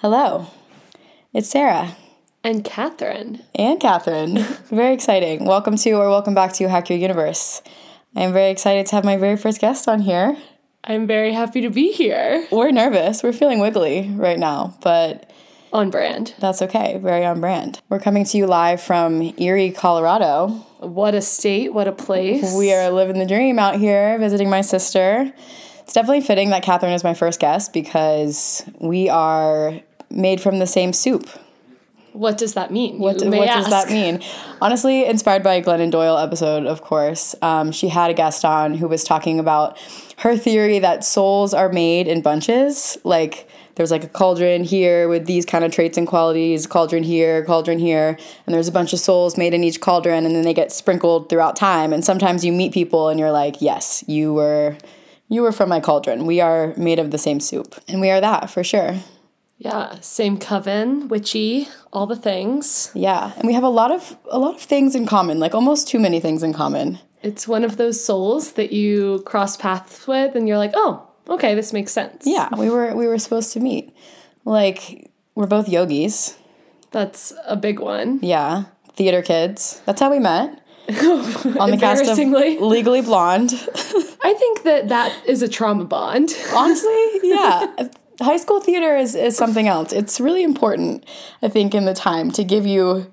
Hello, it's Sarah And Katherine. and Katherine. very exciting. Welcome to or welcome back to Hack Your Universe. I am very excited to have my very first guest on here. I'm very happy to be here. We're nervous. We're feeling wiggly right now, but On brand. that's okay. Very on brand. We're coming to you live from Erie, Colorado. What a state, what a place. We are living the dream out here, visiting my sister. It's definitely fitting that Katherine is my first guest because we are made from the same soup. What does that mean? What, may what does that mean? Honestly, inspired by a Glennon Doyle episode, of course. Um, she had a guest on who was talking about her theory that souls are made in bunches. Like there's like a cauldron here with these kind of traits and qualities, cauldron here, cauldron here, and there's a bunch of souls made in each cauldron, and then they get sprinkled throughout time. And sometimes you meet people and you're like, yes, you were. You were from my cauldron. We are made of the same soup. And we are that for sure. Yeah, same coven, witchy, all the things. Yeah. And we have a lot of a lot of things in common, like almost too many things in common. It's one of those souls that you cross paths with and you're like, oh, okay, this makes sense. Yeah, we were we were supposed to meet. Like we're both yogis. That's a big one. Yeah, theater kids. That's how we met. On the cast of Legally Blonde. I think that that is a trauma bond. Honestly, yeah. High school theater is, is something else. It's really important, I think, in the time to give you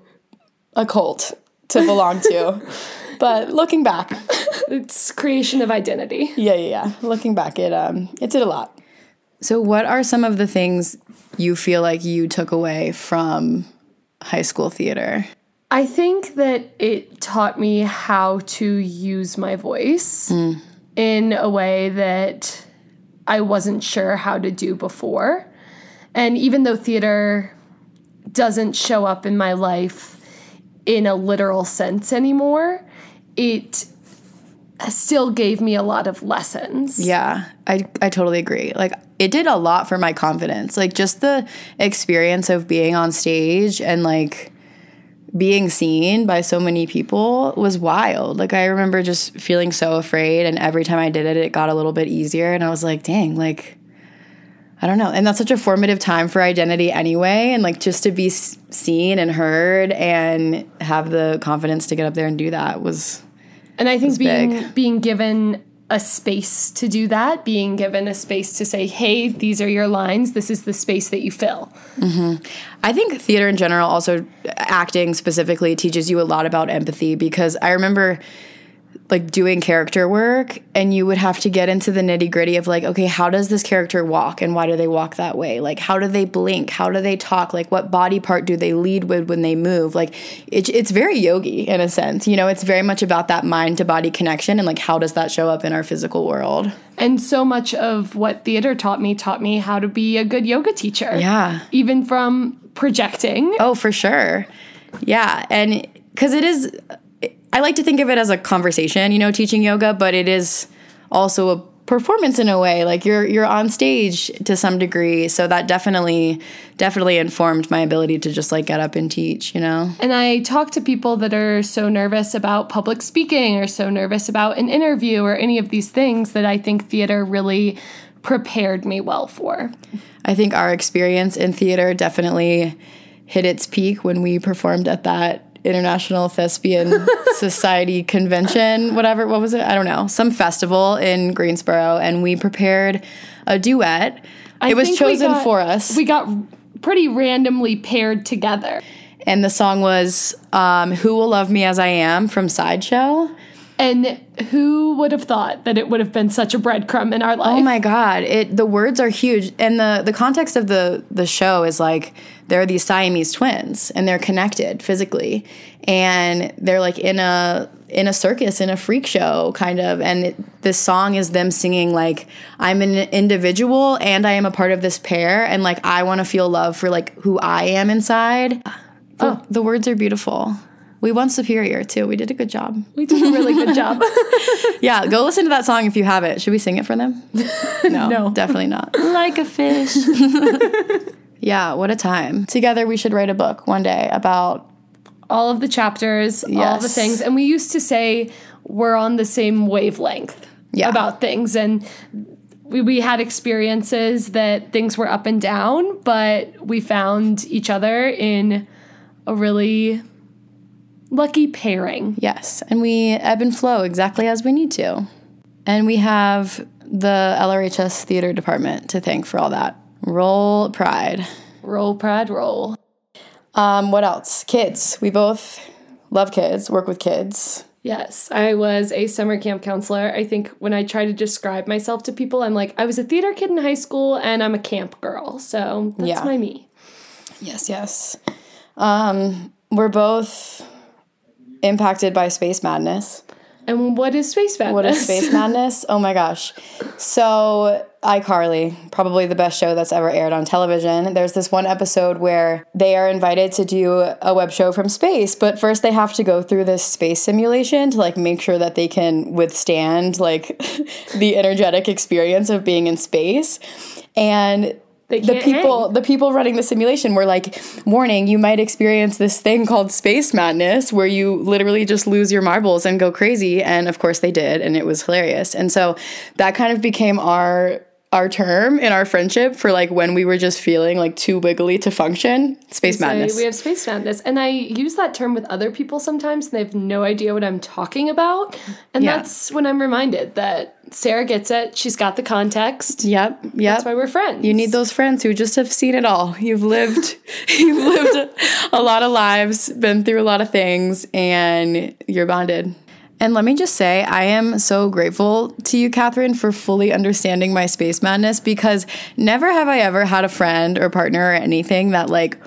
a cult to belong to. but looking back, It's creation of identity. yeah, yeah, yeah. Looking back, it um it did a lot. So what are some of the things you feel like you took away from high school theater? I think that it taught me how to use my voice in a way that I wasn't sure how to do before. And even though theater doesn't show up in my life in a literal sense anymore, it still gave me a lot of lessons. Yeah, I I totally agree. Like it did a lot for my confidence. Like just the experience of being on stage and like being seen by so many people was wild. Like I remember just feeling so afraid and every time I did it it got a little bit easier and I was like, "Dang, like I don't know. And that's such a formative time for identity anyway and like just to be s- seen and heard and have the confidence to get up there and do that was And I think being big. being given a space to do that, being given a space to say, "Hey, these are your lines. This is the space that you fill." Mm-hmm. I think theater in general, also acting specifically, teaches you a lot about empathy because I remember like doing character work and you would have to get into the nitty gritty of like, okay, how does this character walk and why do they walk that way? Like, how do they blink? How do they talk? Like, what body part do they lead with when they move? Like, it, it's very yogi in a sense. You know, it's very much about that mind to body connection and like, how does that show up in our physical world? And so much of what theater taught me taught me how to be a good yoga teacher. Yeah. Even from projecting. Oh, for sure. Yeah. And because it is, I like to think of it as a conversation, you know, teaching yoga, but it is also a performance in a way like you're you're on stage to some degree so that definitely definitely informed my ability to just like get up and teach you know And I talk to people that are so nervous about public speaking or so nervous about an interview or any of these things that I think theater really prepared me well for. i think our experience in theater definitely hit its peak when we performed at that international thespian society convention whatever what was it? I don't know. Some festival in greensboro and we prepared a duet. I it was chosen got- for us. We got pretty randomly paired together. and the song was um, who will love me as i am from Side Show And who would have thought that it would have been such a breadcrumb in our life? Oh my god! It the words are huge, and the the context of the the show is like there are these Siamese twins, and they're connected physically, and they're like in a in a circus in a freak show kind of, and it, this song is them singing like I'm an individual and I am a part of this pair, and like I want to feel love for like who I am inside. Oh. The, the words are beautiful. We won Superior too. We did a good job. We did a really good job. Yeah, go listen to that song if you have it. Should we sing it for them? No, No. definitely not. like a fish. Yeah, what a time. Together, we should write a book one day about. all of the chapters, all the things. And we used to say we're on the same wavelength Yeah. about things. And we, we had experiences that things were up and down, but we found each other in a really lucky pairing. Yes, and we ebb and flow exactly as we need to. And we have the LRHS theater department to thank for all that. Roll pride. Roll, pride, roll. Um, what else? Kids. We both love kids, work with kids. Yes, I was a summer camp counselor. I think when I try to describe myself to people, I'm like, I was a theater kid in high school and I'm a camp girl. So that's Yeah. my me. Yes, yes. Um, we're both impacted by space madness. And what is space madness? What is space madness? Oh my gosh. So, iCarly, probably the best show that's ever aired on television. There's this one episode where they are invited to do a web show from space, but first they have to go through this space simulation to like make sure that they can withstand like the energetic experience of being in space. And the people hang. the people running the simulation were like warning you might experience this thing called space madness where you literally just lose your marbles and go crazy and of course they did and it was hilarious and so that kind of became our our term in our friendship for like when we were just feeling like too wiggly to function space madness We have space madness. And I use that term with other people sometimes and they have no idea what I'm talking about. And Yeah. that's when I'm reminded that Sarah gets it. She's got the context. yep yep That's why we're friends. You need those friends who just have seen it all. You've lived you've lived a lot of lives, been through a lot of things and you're bonded. And let me just say, I am so grateful to you, Katherine, for fully understanding my space madness because never have I ever had a friend or partner or anything that like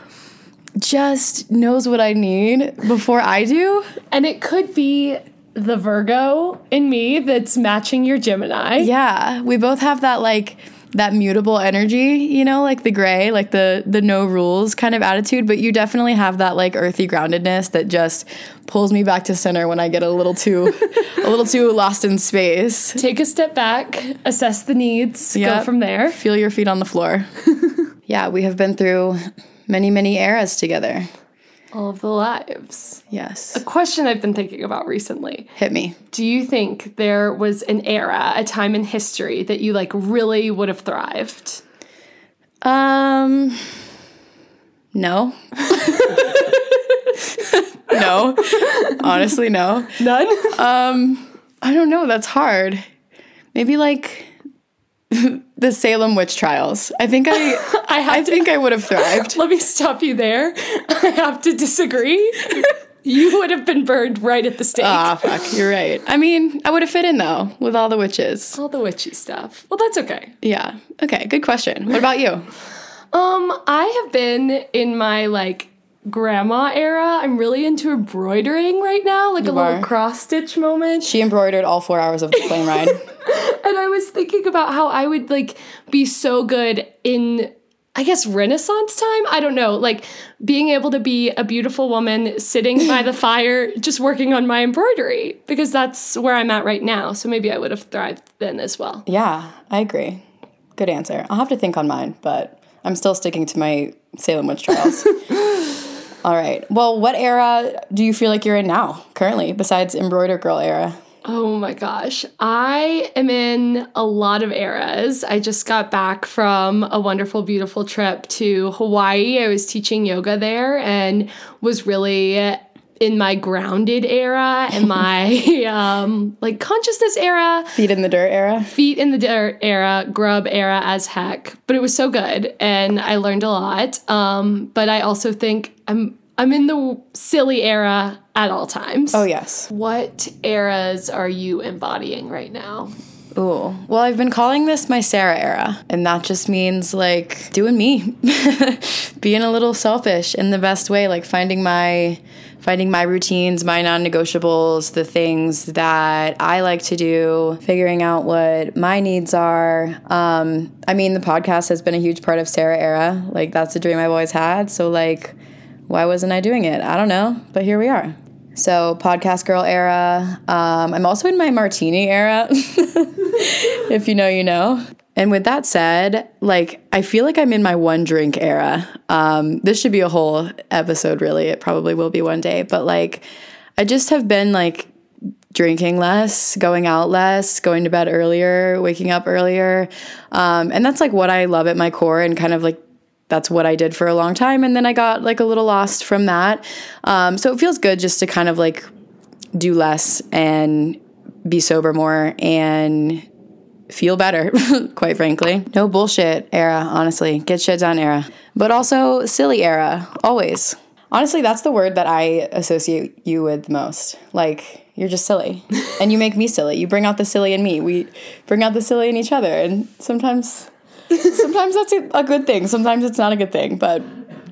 just knows what I need before I do. And it could be the Virgo in me that's matching your Gemini. Yeah, we both have that like that mutable energy, you know, like the gray, like the the no rules kind of attitude, but you definitely have that like earthy groundedness that just pulls me back to center when I get a little too a little too lost in space. Take a step back, assess the needs, go from there. Feel your feet on the floor. yeah, we have been through many many eras together. All of the lives. Yes. A question I've been thinking about recently. Hit me. Do you think there was an era, a time in history that you like really would have thrived? Um no. no. Honestly, no. None? Um, I don't know. That's hard. Maybe like the Salem witch trials. I think I, I have I to think I would have thrived. let me stop you there. I have to disagree. you would have been burned right at the stake. Ah, fuck. You're right. I mean, I would have fit in though with all the witches. All the witchy stuff. Well, that's okay. Yeah. Okay. Good question. What about you? Um, I have been in my like grandma era. I'm really into embroidering right now, like a little cross stitch moment. She embroidered all four hours of the plane ride. And I was thinking about how I would like be so good in I guess Renaissance time. I don't know, like being able to be a beautiful woman sitting by the fire just working on my embroidery because that's where I'm at right now. So maybe I would have thrived then as well. Yeah, I agree. Good answer. I'll have to think on mine, but I'm still sticking to my Salem witch trials. all right. Well, what era do you feel like you're in now, currently, besides embroider girl era? Oh my gosh. I am in a lot of eras. I just got back from a wonderful, beautiful trip to Hawaii. I was teaching yoga there and was really in my grounded era and my um like consciousness era Feet in the dirt era? feet in the dirt era, grub era as heck. But it was so good and I learned a lot. Um, but I also think I'm I'm in the silly era at all times. Oh, yes. What eras are you embodying right now? Ooh. Well, I've been calling this my Sarah era, and that just means like doing me, being a little selfish in the best way, like finding my finding my routines, my non-negotiables, the things that I like to do, figuring out what my needs are. Um, I mean, the podcast has been a huge part of Sarah era. Like that's a dream I've always had. So like, why wasn't I doing it? I don't know, but here we are. So podcast girl era. Um, I'm also in my martini era. if you know, you know. And with that said, like I feel like I'm in my one drink era. Um, this should be a whole episode, really. It probably will be one day, but like I just have been like drinking less, going out less, going to bed earlier, waking up earlier. Um, and that's like what I love at my core and kind of like that's what I did for a long time. And then I got like a little lost from that. Um, so it feels good just to kind of like do less and be sober more and feel better, quite frankly. No bullshit era, honestly. Get shit done era. But also silly era, always. Honestly, that's the word that I associate you with the most. Like, you're just silly. and you make me silly. You bring out the silly in me. We bring out the silly in each other. And sometimes sometimes that's a, a good thing. Sometimes it's not a good thing, but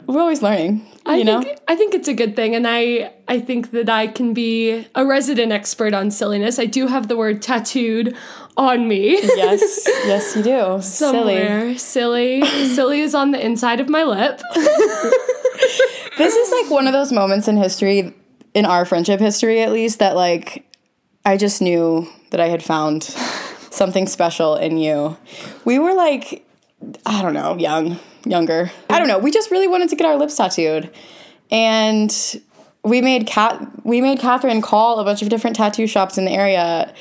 we're always learning. I you know? think I think it's a good thing, and I I think that I can be a resident expert on silliness. I do have the word tattooed on me. yes, yes, you do. Somewhere, silly, silly, silly is on the inside of my lip. this is like one of those moments in history, in our friendship history at least, that like I just knew that I had found something special in you. We were like, I don't know, young, younger. I don't know. We just really wanted to get our lips tattooed, and we made cat we made Katherine call a bunch of different tattoo shops in the area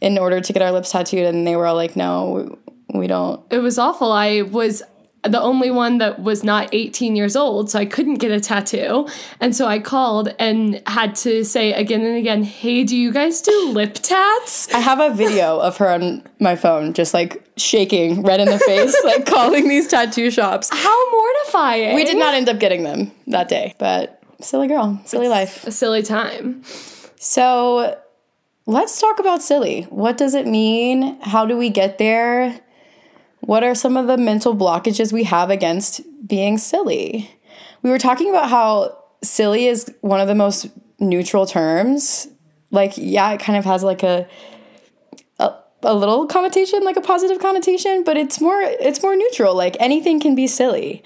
in order to get our lips tattooed, and they were all like, "No, we don't." It was awful. I was the only one that was not 18 years old, so I couldn't get a tattoo. And so I called and had to say again and again, "Hey, do you guys do lip tats?" I have a video of her on my phone, just like shaking, red in the face, like calling these tattoo shops. How mortifying! We did not end up getting them that day, but silly girl, silly it's life, a silly time. So, let's talk about silly. What does it mean? How do we get there? What are some of the mental blockages we have against being silly? We were talking about how silly is one of the most neutral terms. Like, yeah, it kind of has like a, a a little connotation, like a positive connotation, but it's more it's more neutral. Like anything can be silly.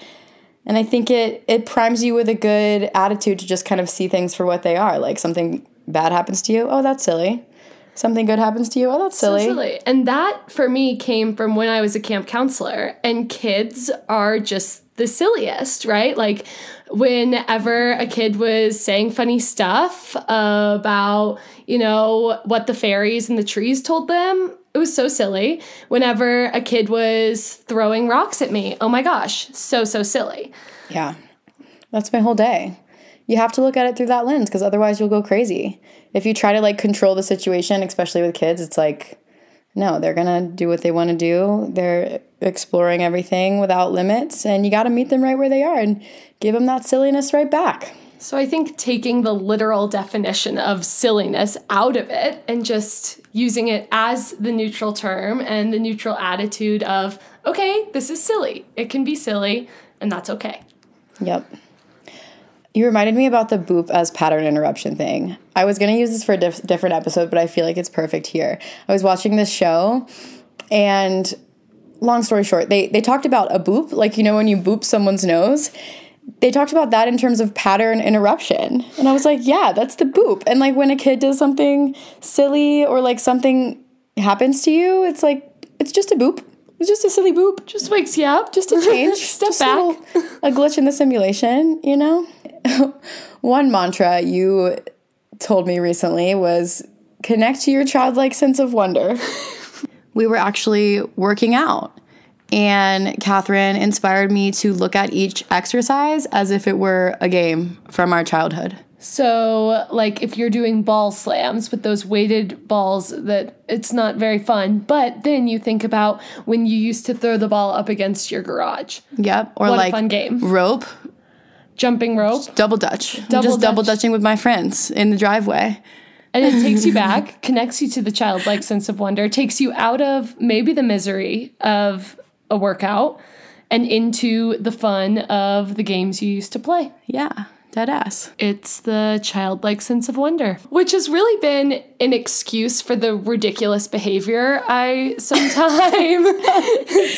And I think it it primes you with a good attitude to just kind of see things for what they are. Like something bad happens to you, oh that's silly something good happens to you. Oh, that's silly. So silly. And that for me came from when I was a camp counselor, and kids are just the silliest, right? Like whenever a kid was saying funny stuff about, you know, what the fairies and the trees told them, it was so silly. Whenever a kid was throwing rocks at me, oh my gosh, so, so silly. Yeah. That's my whole day. You have to look at it through that lens because otherwise you'll go crazy if you try to like control the situation, especially with kids, it's like, no, they're gonna do what they want to do. They're exploring everything without limits, and you got to meet them right where they are and give them that silliness right back. So I think taking the literal definition of silliness out of it and just using it as the neutral term and the neutral attitude of, okay, this is silly. It can be silly, and that's okay. Yep. You reminded me about the boop as pattern interruption thing. I was going to use this for a diff- different episode, but I feel like it's perfect here. I was watching this show, and long story short, they, they talked about a boop, like, you know, when you boop someone's nose. They talked about that in terms of pattern interruption. And I was like, yeah, that's the boop. And like when a kid does something silly or like something happens to you, it's like, it's just a boop. It's just a silly boop. Just wakes you up. Just a change. Step just back. A, little, a glitch in the simulation, you know? One mantra you told me recently was connect to your childlike sense of wonder. we were actually working out, and Katherine inspired me to look at each exercise as if it were a game from our childhood. So, like if you're doing ball slams with those weighted balls, that it's not very fun. But then you think about when you used to throw the ball up against your garage. Yep. Or what like fun game. rope jumping rope, just double dutch. Double just dutch. double dutching with my friends in the driveway. And it takes you back, connects you to the childlike sense of wonder, takes you out of maybe the misery of a workout and into the fun of the games you used to play. Yeah. Dead ass. It's the childlike sense of wonder, which has really been an excuse for the ridiculous behavior I sometimes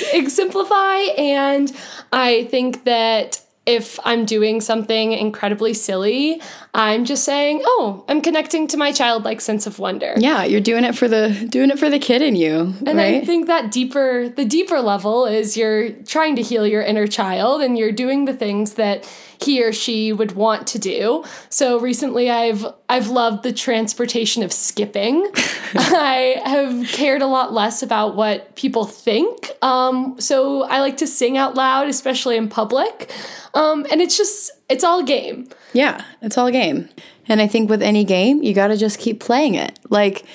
exemplify. And I think that if I'm doing something incredibly silly, I'm just saying, "Oh, I'm connecting to my childlike sense of wonder." Yeah, you're doing it for the doing it for the kid in you, And right? I think that deeper, the deeper level is you're trying to heal your inner child and you're doing the things that he or she would want to do. So recently I've I've loved the transportation of skipping. I have cared a lot less about what people think. Um, so I like to sing out loud, especially in public. Um, and it's just it's all a game. Yeah, it's all a game. And I think with any game, you got to just keep playing it. Like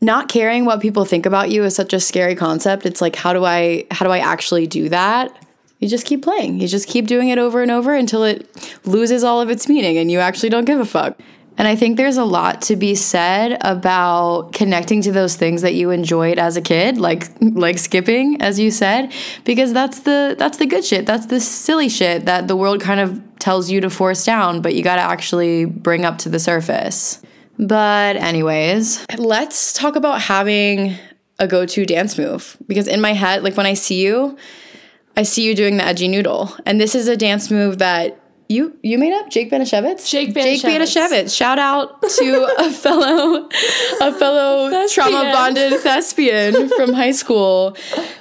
not caring what people think about you is such a scary concept. It's like how do I how do I actually do that? You just keep playing. You just keep doing it over and over until it loses all of its meaning and you actually don't give a fuck. And I think there's a lot to be said about connecting to those things that you enjoyed as a kid, like like skipping, as you said, because that's the that's the good shit. That's the silly shit that the world kind of tells you to force down, but you got to actually bring up to the surface. But anyways, let's talk about having a go-to dance move because in my head, like when I see you, I see you doing the edgy noodle, and this is a dance move that you you made up, Jake Banashevitz. Jake Jake Banashevitz. Banashevitz. Shout out to a fellow a fellow Thespian. trauma bonded thespian from high school.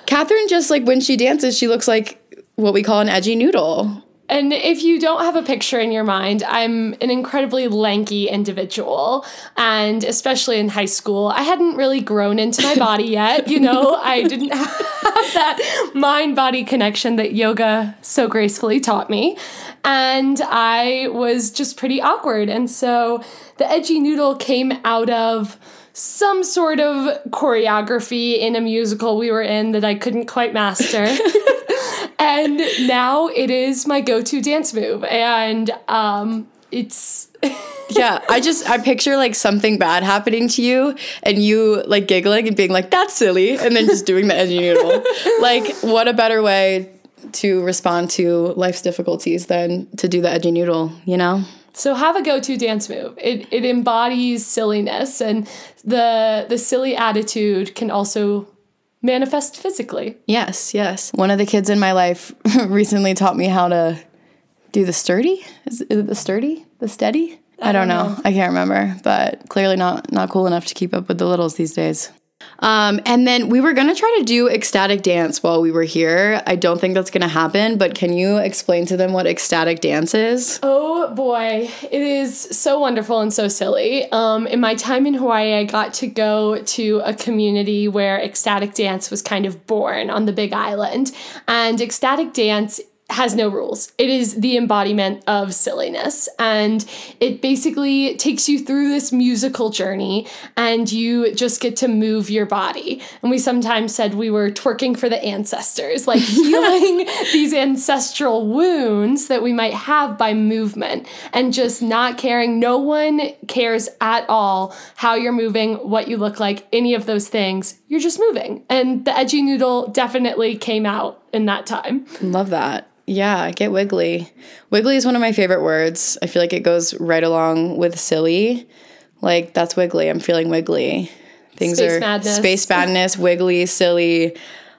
Katherine just like when she dances, she looks like what we call an edgy noodle. And if you don't have a picture in your mind, I'm an incredibly lanky individual. And especially in high school, I hadn't really grown into my body yet. You know, I didn't have that mind body connection that yoga so gracefully taught me. And I was just pretty awkward. And so the edgy noodle came out of some sort of choreography in a musical we were in that I couldn't quite master. and now it is my go-to dance move and um it's Yeah, I just I picture like something bad happening to you and you like giggling and being like that's silly and then just doing the edgy noodle. like what a better way to respond to life's difficulties than to do the edgy noodle, you know? so have a go-to dance move it it embodies silliness and the the silly attitude can also manifest physically Yes, yes. One of the kids in my life recently taught me how to do the sturdy. Is, is it the sturdy? The steady? I, don't, know. I can't remember, but clearly not not cool enough to keep up with the littles these days. Um, and then we were gonna try to do ecstatic dance while we were here. I don't think that's gonna happen, but can you explain to them what ecstatic dance is? Oh boy, it is so wonderful and so silly. Um, in my time in Hawaii, I got to go to a community where ecstatic dance was kind of born on the Big Island. And ecstatic dance has no rules. It is the embodiment of silliness. And it basically takes you through this musical journey and you just get to move your body. And we sometimes said we were twerking for the ancestors, like healing these ancestral wounds that we might have by movement and just not caring. No one cares at all how you're moving, what you look like, any of those things. You're just moving. And the edgy noodle definitely came out in that time. Love that. Yeah, get wiggly. Wiggly is one of my favorite words. I feel like it goes right along with silly. Like that's wiggly. I'm feeling wiggly. Things Space are madness. space madness, wiggly, silly,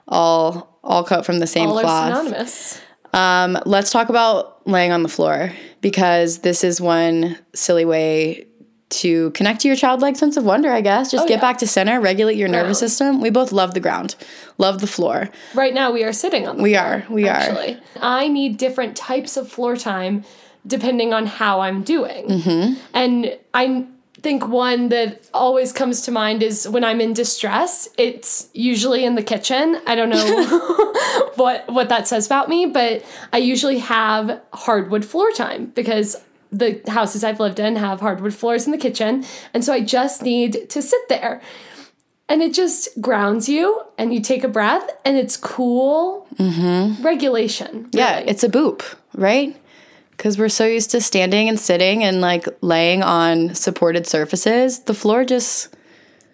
all all cut from the same All are cloth. synonymous. Um, let's talk about laying on the floor because this is one silly way to connect to your childlike sense of wonder, I guess. Just get Oh, yeah. back to center, regulate your nervous system. We both love the ground, love the floor. Right now, we are sitting on the We floor, are, we are. I need different types of floor time depending on how I'm doing. Mm-hmm. And I think one that always comes to mind is when I'm in distress. It's usually in the kitchen. I don't know what what that says about me, but I usually have hardwood floor time because the houses I've lived in have hardwood floors in the kitchen, and so I just need to sit there and it just grounds you and you take a breath and it's cool regulation Mm-hmm. Yeah, really. it's a boop, right? Because we're so used to standing and sitting and like laying on supported surfaces. The floor just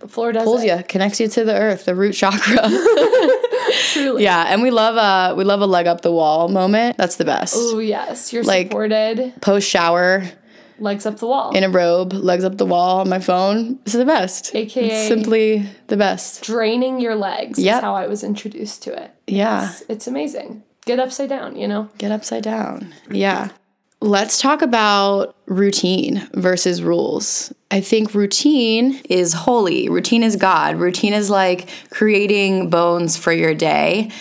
floor does pulls it. you, connects you to the earth, the root chakra. truly yeah, and we love a we love a leg up the wall moment. That's the best. oh yes you're Like- supported Post shower, legs up the wall in a robe, legs up the wall on my phone. This is the best. AKA It's simply the best. draining your legs Yep. is how i was introduced to it Yeah. it's, it's amazing get upside down, you know? Get upside down. Yeah. Let's talk about routine versus rules. I think routine is holy. Routine is God. Routine is like creating bones for your day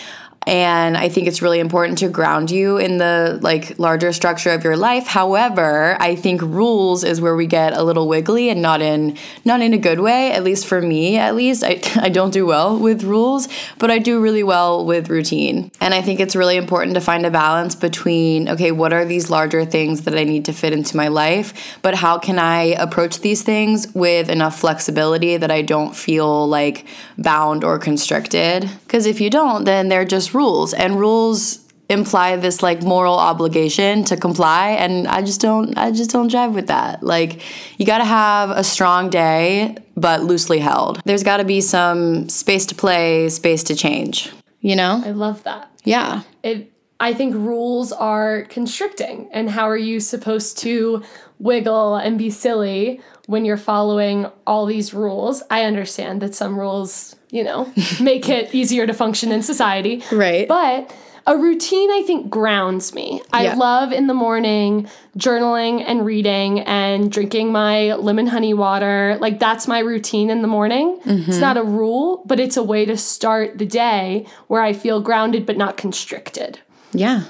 and i think it's really important to ground you in the like larger structure of your life. However i think rules is where we get a little wiggly and not in not in a good way at least for me at least. I, I don't do well with rules but i do really well with routine. And i think it's really important to find a balance between okay what are these larger things that i need to fit into my life but how can i approach these things with enough flexibility that i don't feel like bound or constricted? Because if you don't then they're just rules and rules imply this like moral obligation to comply and I just don't I just don't jive with that. Like you got to have a strong day but loosely held. There's got to be some space to play, space to change, you know? I love that. Yeah. It I think rules are constricting and how are you supposed to wiggle and be silly when you're following all these rules? I understand that some rules you know, make it easier to function in society. Right. But a routine, I think, grounds me. I yeah. love in the morning journaling and reading and drinking my lemon honey water. Like, that's my routine in the morning. Mm-hmm. It's not a rule, but it's a way to start the day where I feel grounded but not constricted. Yeah.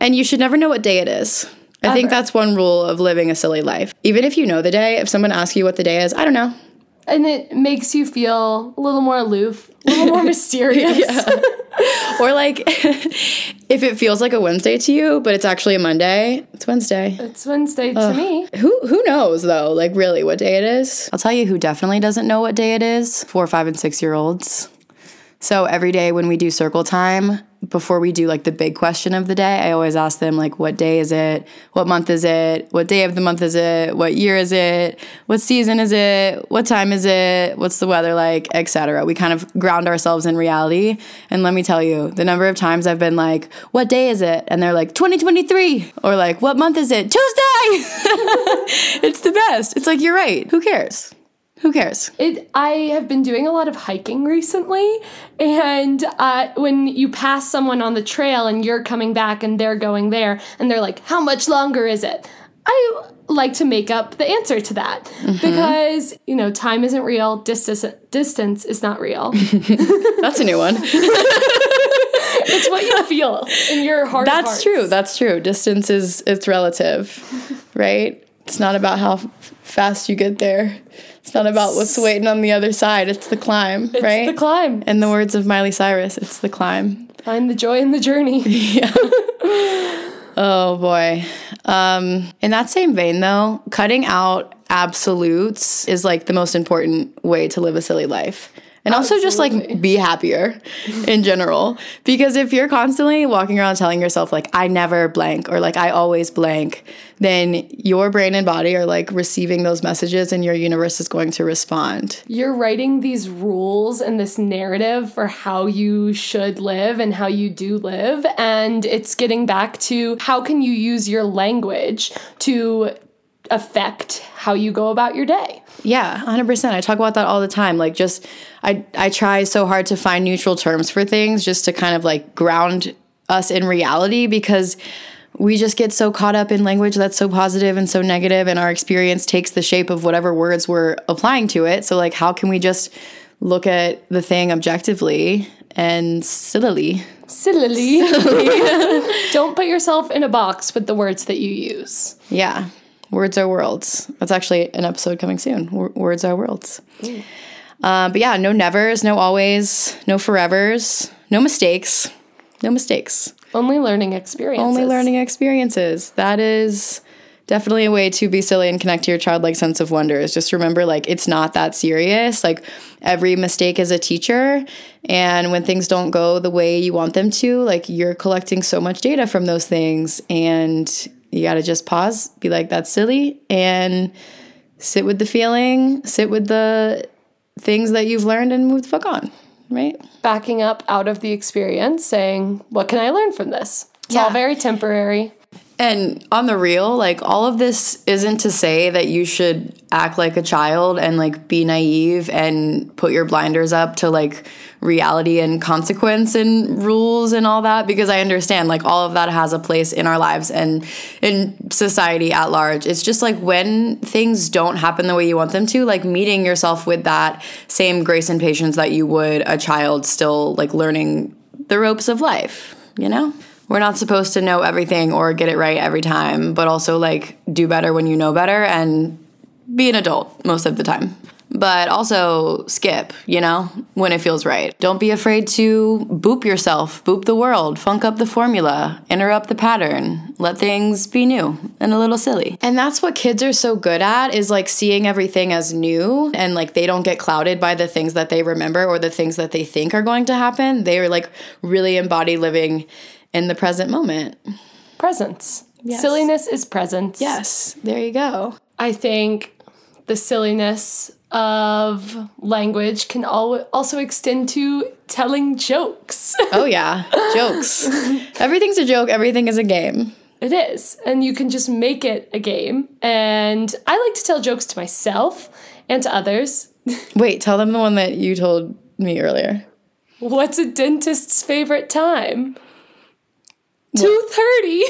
And you should never know what day it is. I Ever. think that's one rule of living a silly life. Even if you know the day, if someone asks you what the day is, I don't know and it makes you feel a little more aloof, a little more mysterious. or like if it feels like a Wednesday to you, but it's actually a Monday, it's Wednesday. It's Wednesday Ugh. to me. Who who knows though, like really what day it is? I'll tell you who definitely doesn't know what day it is. Four, five, and six year olds. So every day when we do circle time, before we do like the big question of the day, I always ask them like what day is it? What month is it? What day of the month is it? What year is it? What season is it? What time is it? What's the weather like, etc. We kind of ground ourselves in reality. And let me tell you, the number of times I've been like, "What day is it?" and they're like, "2023." Or like, "What month is it?" "Tuesday." it's the best. It's like, "You're right. Who cares?" Who cares? It. I have been doing a lot of hiking recently, and uh, when you pass someone on the trail and you're coming back and they're going there, and they're like, "How much longer is it?" I like to make up the answer to that mm-hmm. because you know time isn't real, distance distance is not real. That's a new one. it's what you feel in your heart. That's true. That's true. Distance is it's relative, right? It's not about how fast you get there. It's not about what's waiting on the other side. It's the climb, right? it's right? the climb. In the words of Miley Cyrus, it's the climb. Find the joy in the journey. yeah. oh boy. Um, in that same vein, though, cutting out absolutes is like the most important way to live a silly life and also just like be happier in general. Because if you're constantly walking around telling yourself like i never blank or like i always blank then your brain and body are like receiving those messages and your universe is going to respond. You're writing these rules and this narrative for how you should live and how you do live and it's getting back to how can you use your language to affect how you go about your day. Yeah, 100%. I talk about that all the time. Like just I I try so hard to find neutral terms for things just to kind of like ground us in reality because we just get so caught up in language that's so positive and so negative and our experience takes the shape of whatever words we're applying to it. So like how can we just look at the thing objectively and sillily? Sillily. Don't put yourself in a box with the words that you use. Yeah. Words are worlds. That's actually an episode coming soon. W- words are worlds. Uh, but yeah, no nevers, no always, no forevers, no mistakes, no mistakes. Only learning experiences. Only learning experiences. That is definitely a way to be silly and connect to your childlike sense of wonder is just remember like it's not that serious like every mistake is a teacher and when things don't go the way you want them to like you're collecting so much data from those things and you got to just pause, be like, that's silly, and sit with the feeling, sit with the things that you've learned, and move the fuck on, right? Backing up out of the experience, saying, what can I learn from this? It's yeah. all very temporary. And on the real, like all of this isn't to say that you should act like a child and like be naive and put your blinders up to like reality and consequence and rules and all that because I understand like all of that has a place in our lives and in society at large. It's just like when things don't happen the way you want them to, like meeting yourself with that same grace and patience that you would a child still like learning the ropes of life, you know? We're not supposed to know everything or get it right every time, but also like do better when you know better and be an adult most of the time. But also skip, you know, when it feels right. Don't be afraid to boop yourself, boop the world, funk up the formula, interrupt the pattern, let things be new and a little silly. And that's what kids are so good at is like seeing everything as new and like they don't get clouded by the things that they remember or the things that they think are going to happen. They are like really embody living in the present moment. Presence. Silliness is presence. Yes, there you go. I think the silliness of language can al- also extend to telling jokes. Oh, yeah, jokes. Everything's a joke, everything is a game. it is. And you can just make it a game. And I like to tell jokes to myself and to others. Wait, tell them the one that you told me earlier. What's a dentist's favorite time? 2:30.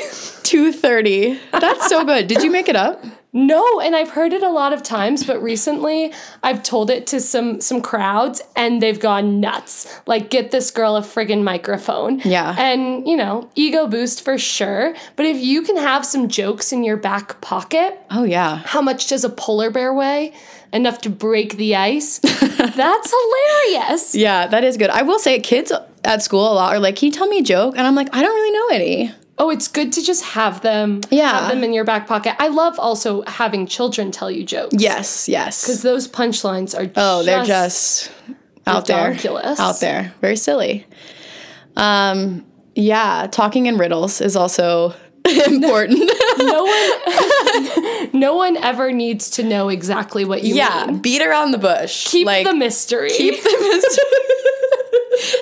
2:30. That's so good. Did you make it up? No, and I've heard it a lot of times, but recently I've told it to some some crowds and they've gone nuts. Like get this girl a friggin' microphone. Yeah. And, you know, ego boost for sure, but if you can have some jokes in your back pocket, Oh yeah. how much does a polar bear weigh? Enough to break the ice? That's hilarious. Yeah, that is good. I will say kids at school a lot are like, "Can you tell me a joke?" And I'm like, "I don't really know any." Oh, it's good to just have them Yeah. have them in your back pocket. I love also having children tell you jokes. Yes, yes. Because those punchlines are Oh, they're just out there. ridiculous. Out there. Very silly. Um yeah, talking in riddles is also important. no one no one ever needs to know exactly what you yeah, mean. beat around the bush. Keep like, the mystery. keep the mystery.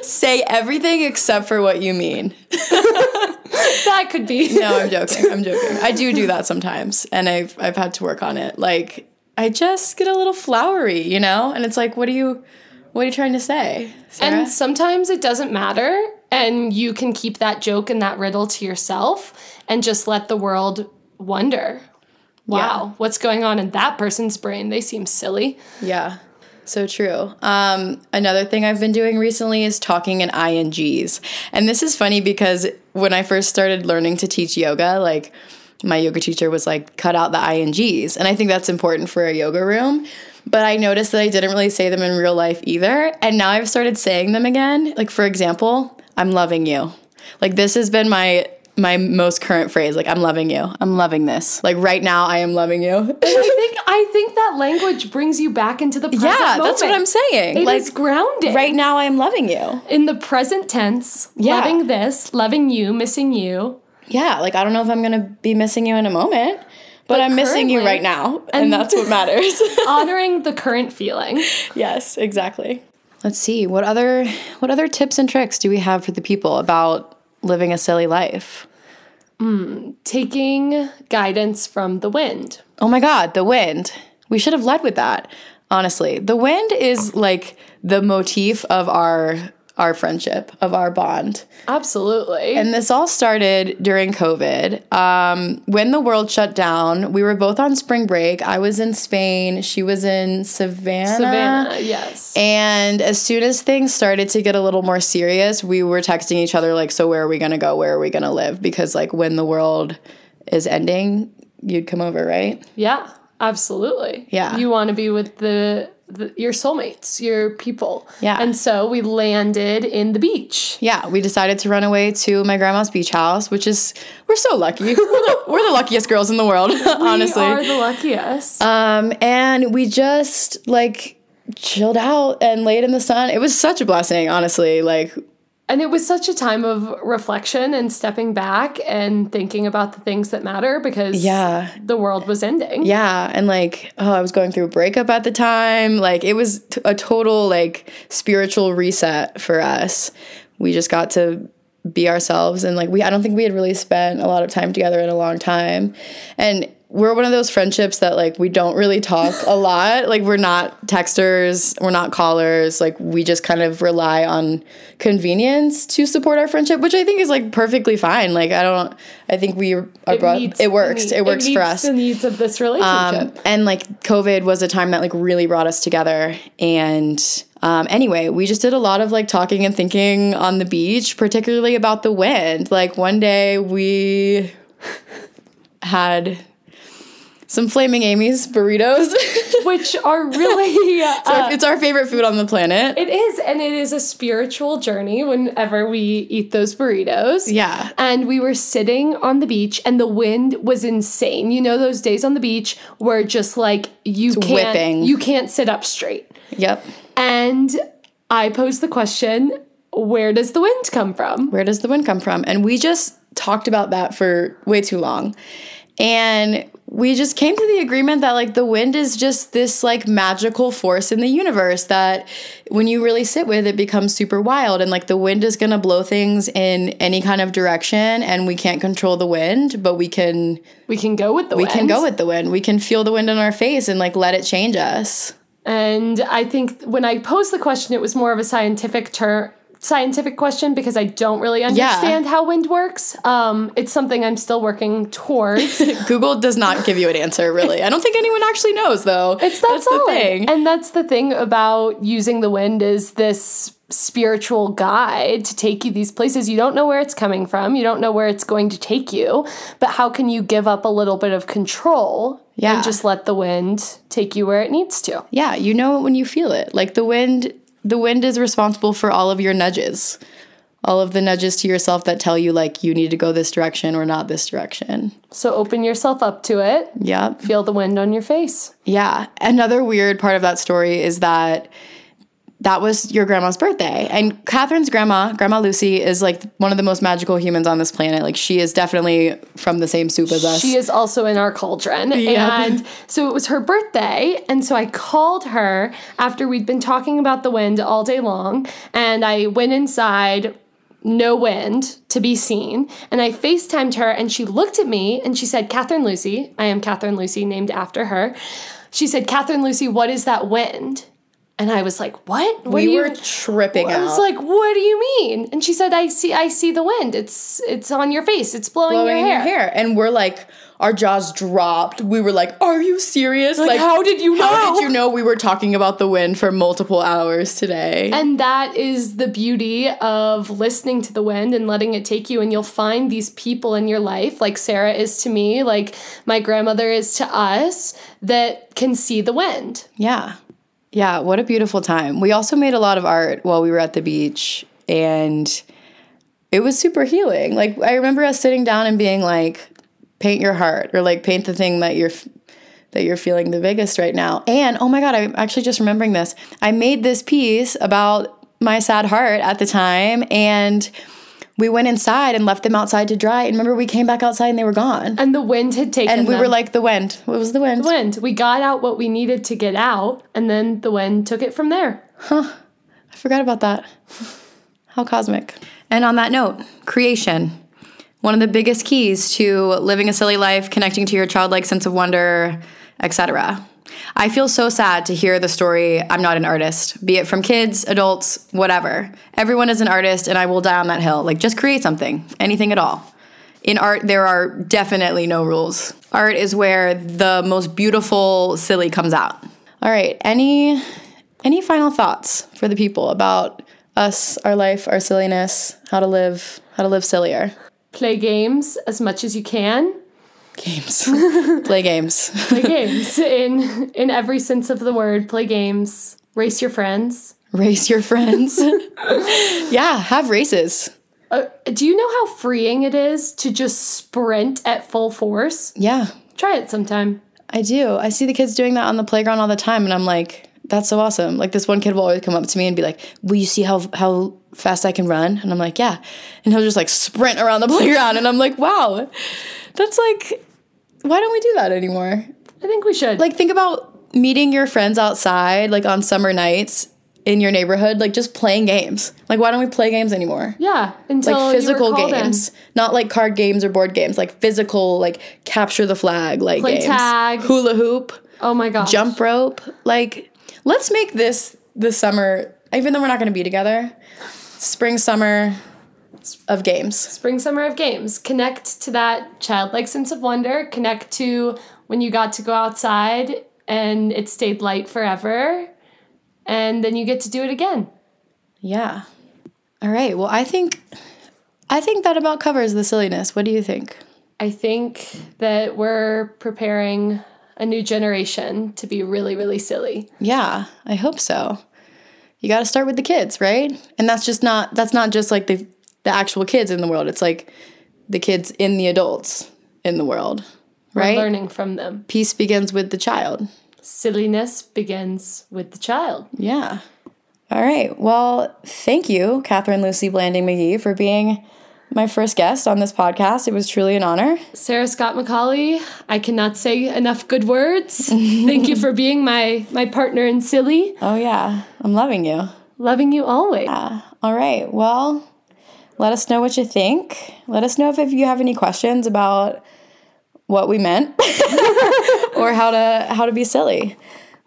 Say everything except for what you mean. that could be. No, I'm joking. I'm joking. I do do that sometimes, and I've I've had to work on it. Like I just get a little flowery, you know, and it's like, what are you, what are you trying to say, Sarah? And sometimes it doesn't matter and you can keep that joke and that riddle to yourself and just let the world wonder. Wow, what's going on in that person's brain? They seem silly. yeah, so true. Um, another thing I've been doing recently is talking in ings, and this is funny because when I first started learning to teach yoga, like my yoga teacher was like, cut out the ings, and I think that's important for a yoga room. But I noticed that I didn't really say them in real life either. And now I've started saying them again. Like, for example, I'm loving you. Like, this has been my my most current phrase like i'm loving you i'm loving this like right now i am loving you I think I think that language brings you back into the present yeah that's what i'm saying It like is grounded. right now i am loving you in the present tense, Yeah. loving this, loving you, missing you. yeah like i don't know if i'm gonna be missing you in a moment but, But i'm missing you right now and that's what matters honoring the current feeling. yes exactly let's see what other what other tips and tricks do we have for the people about living a silly life hmm, Taking guidance from the wind. Oh my God, the wind. We should have led with that, honestly. The wind is like the motif of our our friendship, of our bond. Absolutely. And this all started during COVID. Um, when the world shut down, we were both on spring break. I was in Spain, she was in Savannah. Savannah, yes. And as soon as things started to get a little more serious, we were texting each other, like, so where are we gonna go? Where are we gonna live? Because, like, when the world is ending, you'd come over, right? Yeah, absolutely. Yeah. You want to be with the, the your soulmates, your people. Yeah. And so we landed in the beach. Yeah, we decided to run away to my grandma's beach house, which is we're so lucky. We're the, we're the luckiest girls in the world, honestly. We are the luckiest. um, and we just like chilled out and laid in the sun. It was such a blessing, honestly. Like, and it was such a time of reflection and stepping back and thinking about the things that matter because yeah, the world was ending. yeah, and like, oh, I was going through a breakup at the time. Like, it was t- a total like spiritual reset for us. We just got to be ourselves and like we I don't think we had really spent a lot of time together in a long time. And we're one of those friendships that like we don't really talk a lot. Like we're not texters, we're not callers. Like we just kind of rely on convenience to support our friendship, which I think is like perfectly fine. Like I don't I think we are brought, meets it works. need- it works for us. The needs of this relationship. Um, and like COVID was a time that like really brought us together. And um, anyway, we just did a lot of like talking and thinking on the beach, particularly about the wind. Like one day we had some Flaming Amy's burritos. which are really uh, it's our favorite food on the planet. it is and it is a spiritual journey whenever we eat those burritos Yeah. and we were sitting on the beach and the wind was insane you know those days on the beach where just like you can't whipping. you can't sit up straight Yep. and i posed the question where does the wind come from where does the wind come from? And we just talked about that for way too long. And we just came to the agreement that like the wind is just this like magical force in the universe that when you really sit with it becomes super wild and like the wind is going to blow things in any kind of direction and we can't control the wind but we can we can go with the wind. we wind can go with the wind we can feel the wind in our face and like let it change us And I think when I posed the question, it was more of a scientific term. Scientific question because I don't really understand how wind works. Um, it's something I'm still working towards. Google does not give you an answer really I don't think anyone actually knows though It's that that's the thing And that's the thing about using the wind is this spiritual guide to take you these places. You don't know where it's coming from. You don't know where it's going to take you. But how can you give up a little bit of control Yeah. and just let the wind take you where it needs to? Yeah, you know it when you feel it. Like the wind the wind is responsible for all of your nudges. All of the nudges to yourself that tell you like you need to go this direction or not this direction. So open yourself up to it. Yeah. Feel the wind on your face. Yeah. Another weird part of that story is that that was your grandma's birthday. And Katherine's grandma, Grandma Lucy, is like one of the most magical humans on this planet. Like she is definitely from the same soup as us. She is also in our cauldron. And so it was her birthday. And so I called her after we'd been talking about the wind all day long. And I went inside, no wind to be seen. And I FaceTimed her and she looked at me and she said, Katherine Lucy, I am Katherine Lucy, named after her. She said, Katherine Lucy, what is that wind? And I was like, what? What we were tripping I out. was like, "What do you mean?" And she said, "I see, I see the wind. It's, it's on your face. It's blowing, blowing your hair." And we're like, our jaws dropped. We were like, "Are you serious? Like, how did you know? How did you know we were talking about the wind for multiple hours today?" And that is the beauty of listening to the wind and letting it take you. And you'll find these people in your life, like Sarah is to me, like my grandmother is to us, that can see the wind. yeah, yeah. What a beautiful time. We also made a lot of art while we were at the beach, and it was super healing. Like I remember us sitting down and being like, "Paint your heart," or like, "Paint the thing that you're." That you're feeling the biggest right now. And oh my God, I'm actually just remembering this. I made this piece about my sad heart at the time, and we went inside and left them outside to dry. And remember, we came back outside and they were gone. And the wind had taken them. And we them. were like, the wind. What was the wind? The wind. We got out what we needed to get out, and then the wind took it from there. Huh. I forgot about that. How cosmic. And on that note, creation. One of the biggest keys to living a silly life, connecting to your childlike sense of wonder, etc. I feel so sad to hear the story I'm not an artist, be it from kids, adults, whatever. Everyone is an artist and I will die on that hill. Like just create something, anything at all. In art, there are definitely no rules. Art is where the most beautiful silly comes out. All right, any any final thoughts for the people about us, our life, our silliness, how to live, how to live sillier? Play games as much as you can. Games. Play games. Play games in in every sense of the word. Play games. Race your friends. Race your friends. yeah, have races. Uh, do you know how freeing it is to just sprint at full force? Yeah, Try it sometime. I do. I see the kids doing that on the playground all the time, and I'm like, that's so awesome. Like this one kid will always come up to me and be like, "Will you see how how fast I can run?" And I'm like, "Yeah," and he'll just like sprint around the playground, and I'm like, "Wow, that's like, why don't we do that anymore?" I think we should. Like think about meeting your friends outside, like on summer nights, in your neighborhood, like just playing games. Like, why don't we play games anymore? Yeah, until Like physical called in. games, not like card games or board games. Like physical, like capture the flag, like Play games. tag. hula hoop, Oh my gosh. jump rope. Like, let's make this the summer. Even though we're not going to be together, spring summer of games. Spring summer of games. Connect to that childlike sense of wonder. Connect to when you got to go outside and it stayed light forever. And then you get to do it again. Yeah. All right. Well, I think I think that about covers the silliness. What do you think? I think that we're preparing a new generation to be really, really silly. Yeah, I hope so. You got to start with the kids, right? And that's just not that's not just like the the actual kids in the world. It's like the kids in the adults in the world, We're right? learning from them. Peace begins with the child. Silliness begins with the child. Yeah. All right. Well, thank you, Katherine Lucy Blanding Magee, for being my first guest on this podcast. It was truly an honor. Sarah Scott McCauley, I cannot say enough good words. Thank you for being my my partner in silly. Oh yeah, I'm loving you. Loving you always. Yeah. All right. Well, let us know what you think. Let us know if, if you have any questions about what we meant or how to how to be silly.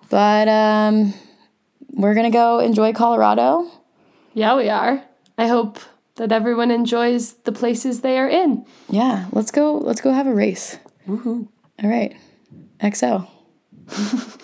But um, we're gonna go enjoy Colorado. Yeah, we are. I hope that everyone enjoys the places they are in. Yeah, let's go. Let's go have a race. All right. XO.